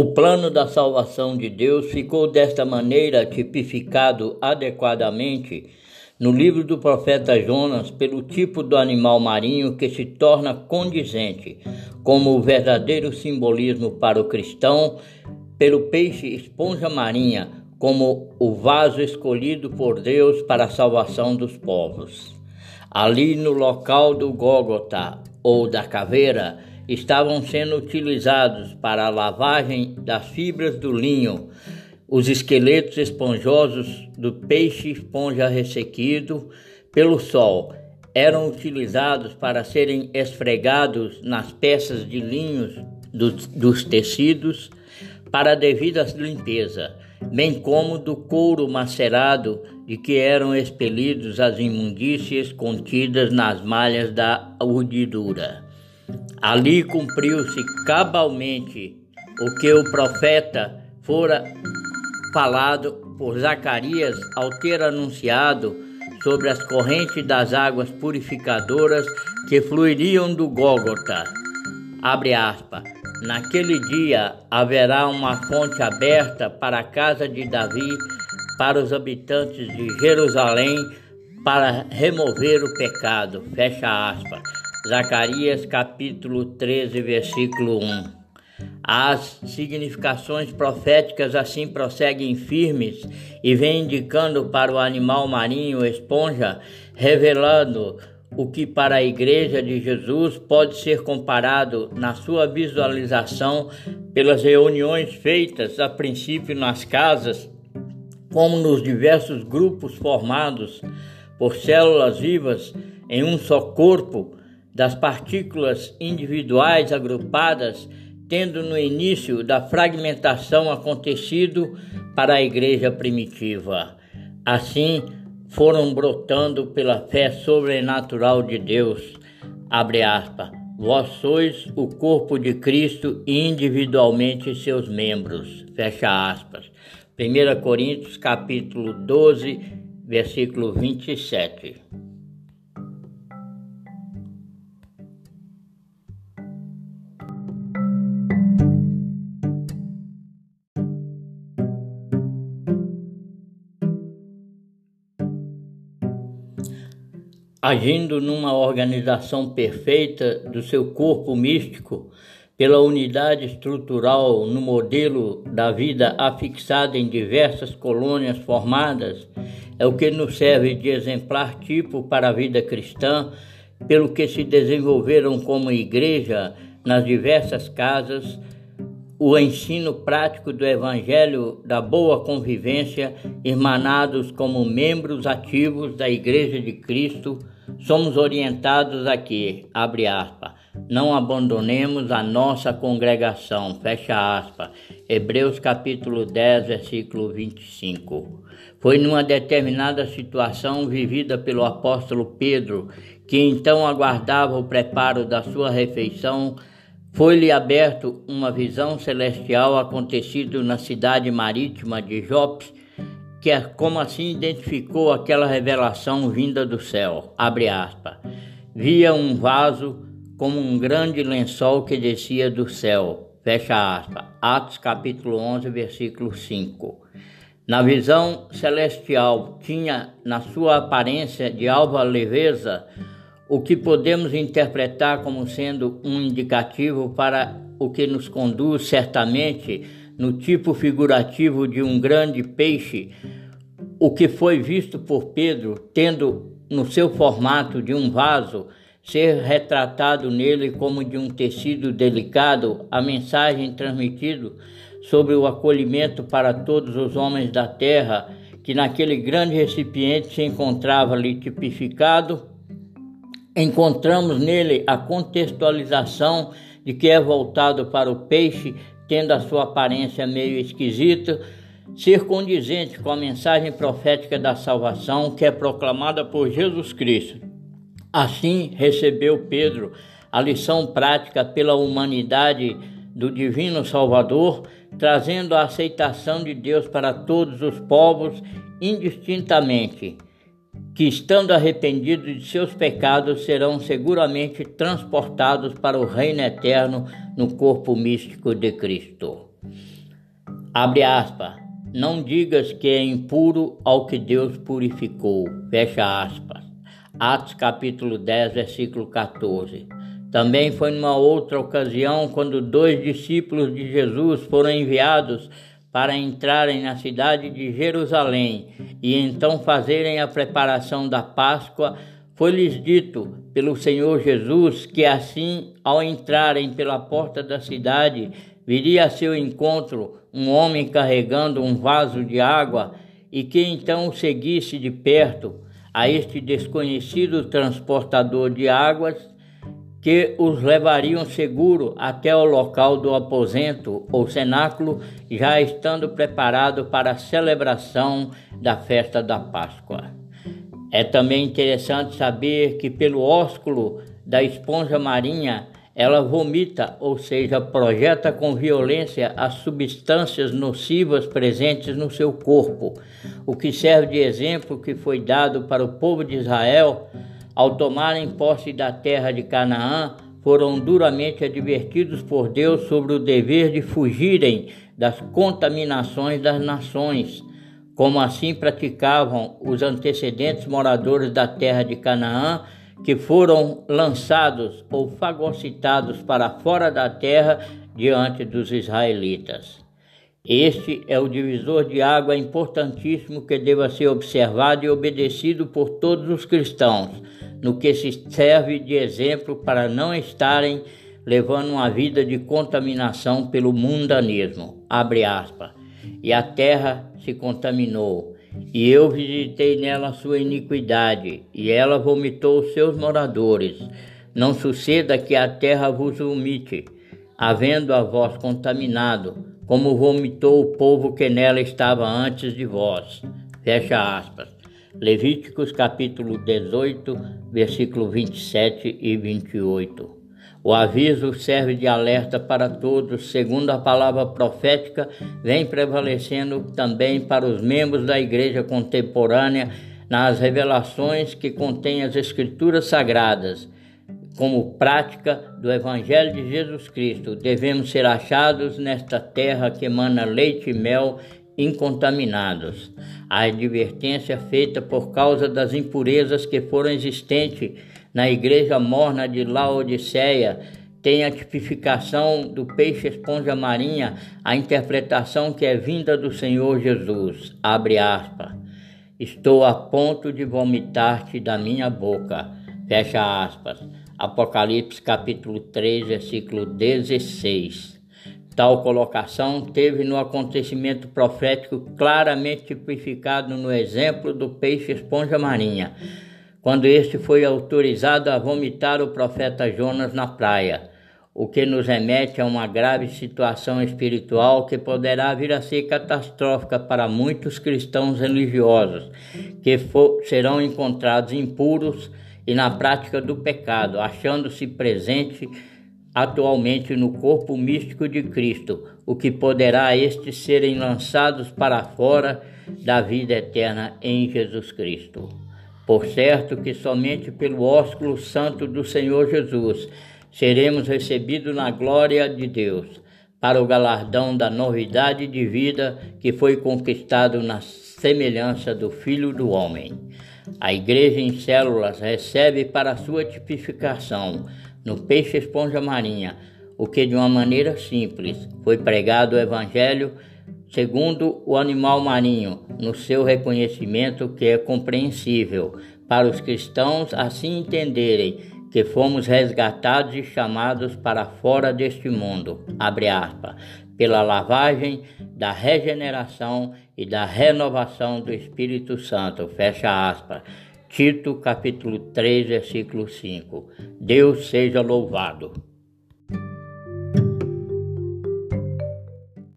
O plano da salvação de Deus ficou desta maneira tipificado adequadamente no livro do profeta Jonas pelo tipo do animal marinho que se torna condizente, como o verdadeiro simbolismo para o cristão, pelo peixe esponja marinha, como o vaso escolhido por Deus para a salvação dos povos. Ali no local do Gólgota ou da caveira, estavam sendo utilizados para a lavagem das fibras do linho, os esqueletos esponjosos do peixe esponja ressequido pelo sol eram utilizados para serem esfregados nas peças de linhos dos, dos tecidos para devida limpeza, bem como do couro macerado de que eram expelidos as imundícias contidas nas malhas da urdidura. Ali cumpriu-se cabalmente o que o profeta fora falado por Zacarias ao ter anunciado sobre as correntes das águas purificadoras que fluiriam do Gólgota. Abre aspas. Naquele dia haverá uma fonte aberta para a casa de Davi, para os habitantes de Jerusalém, para remover o pecado. Fecha aspas. Zacarias capítulo 13, versículo 1. As significações proféticas assim prosseguem firmes e vêm indicando para o animal marinho esponja, revelando o que para a Igreja de Jesus pode ser comparado na sua visualização pelas reuniões feitas a princípio nas casas, como nos diversos grupos formados por células vivas em um só corpo das partículas individuais agrupadas, tendo no início da fragmentação acontecido para a igreja primitiva. Assim, foram brotando pela fé sobrenatural de Deus. Abre aspas. Vós sois o corpo de Cristo e individualmente seus membros. Fecha aspas. 1 Coríntios capítulo 12, versículo 27. Agindo numa organização perfeita do seu corpo místico, pela unidade estrutural no modelo da vida afixada em diversas colônias formadas, é o que nos serve de exemplar tipo para a vida cristã, pelo que se desenvolveram como igreja nas diversas casas o ensino prático do Evangelho da boa convivência, emanados como membros ativos da Igreja de Cristo, somos orientados aqui, abre aspas, não abandonemos a nossa congregação, fecha aspas, Hebreus capítulo 10, versículo 25. Foi numa determinada situação vivida pelo apóstolo Pedro, que então aguardava o preparo da sua refeição, foi-lhe aberto uma visão celestial acontecido na cidade marítima de Jopes, que é como assim identificou aquela revelação vinda do céu. Abre aspas. Via um vaso como um grande lençol que descia do céu. Fecha aspas. Atos capítulo 11, versículo 5. Na visão celestial tinha na sua aparência de alva leveza o que podemos interpretar como sendo um indicativo para o que nos conduz certamente no tipo figurativo de um grande peixe, o que foi visto por Pedro, tendo no seu formato de um vaso, ser retratado nele como de um tecido delicado, a mensagem transmitida sobre o acolhimento para todos os homens da terra, que naquele grande recipiente se encontrava ali tipificado Encontramos nele a contextualização de que é voltado para o peixe, tendo a sua aparência meio esquisita, ser condizente com a mensagem profética da salvação que é proclamada por Jesus Cristo. Assim recebeu Pedro a lição prática pela humanidade do Divino Salvador, trazendo a aceitação de Deus para todos os povos indistintamente que, estando arrependidos de seus pecados, serão seguramente transportados para o reino eterno no corpo místico de Cristo. Abre aspas. Não digas que é impuro ao que Deus purificou. Fecha aspas. Atos capítulo 10, versículo 14. Também foi numa outra ocasião quando dois discípulos de Jesus foram enviados para entrarem na cidade de Jerusalém e então fazerem a preparação da Páscoa, foi-lhes dito pelo Senhor Jesus que assim, ao entrarem pela porta da cidade, viria a seu encontro um homem carregando um vaso de água e que então o seguisse de perto a este desconhecido transportador de águas que os levariam seguro até o local do aposento ou cenáculo, já estando preparado para a celebração da festa da Páscoa. É também interessante saber que pelo ósculo da esponja marinha ela vomita, ou seja, projeta com violência as substâncias nocivas presentes no seu corpo, o que serve de exemplo que foi dado para o povo de Israel ao tomarem posse da terra de Canaã, foram duramente advertidos por Deus sobre o dever de fugirem das contaminações das nações, como assim praticavam os antecedentes moradores da terra de Canaã, que foram lançados ou fagocitados para fora da terra diante dos israelitas. Este é o divisor de água importantíssimo que deva ser observado e obedecido por todos os cristãos no que se serve de exemplo para não estarem levando uma vida de contaminação pelo mundanismo. Abre aspas. E a terra se contaminou, e eu visitei nela sua iniquidade, e ela vomitou os seus moradores. Não suceda que a terra vos vomite, havendo a vós contaminado, como vomitou o povo que nela estava antes de vós. Fecha aspas. Levíticos capítulo 18, versículo 27 e 28. O aviso serve de alerta para todos, segundo a palavra profética, vem prevalecendo também para os membros da igreja contemporânea nas revelações que contêm as escrituras sagradas. Como prática do Evangelho de Jesus Cristo, devemos ser achados nesta terra que emana leite e mel incontaminados. A advertência feita por causa das impurezas que foram existentes na igreja morna de Laodiceia tem a tipificação do peixe esponja marinha, a interpretação que é vinda do Senhor Jesus. Abre aspas. Estou a ponto de vomitar-te da minha boca. Fecha aspas. Apocalipse capítulo 3, versículo 16. Tal colocação teve no acontecimento profético claramente tipificado no exemplo do peixe esponja marinha, quando este foi autorizado a vomitar o profeta Jonas na praia, o que nos remete a uma grave situação espiritual que poderá vir a ser catastrófica para muitos cristãos religiosos, que for, serão encontrados impuros e na prática do pecado, achando-se presente atualmente no corpo místico de Cristo, o que poderá estes serem lançados para fora da vida eterna em Jesus Cristo. Por certo que somente pelo ósculo santo do Senhor Jesus seremos recebidos na glória de Deus, para o galardão da novidade de vida que foi conquistado na semelhança do Filho do Homem. A igreja em células recebe para sua tipificação no peixe esponja marinha, o que de uma maneira simples foi pregado o Evangelho segundo o animal marinho, no seu reconhecimento que é compreensível para os cristãos assim entenderem que fomos resgatados e chamados para fora deste mundo, abre aspas, pela lavagem da regeneração e da renovação do Espírito Santo, fecha aspas. Tito capítulo 3, versículo 5. Deus seja louvado.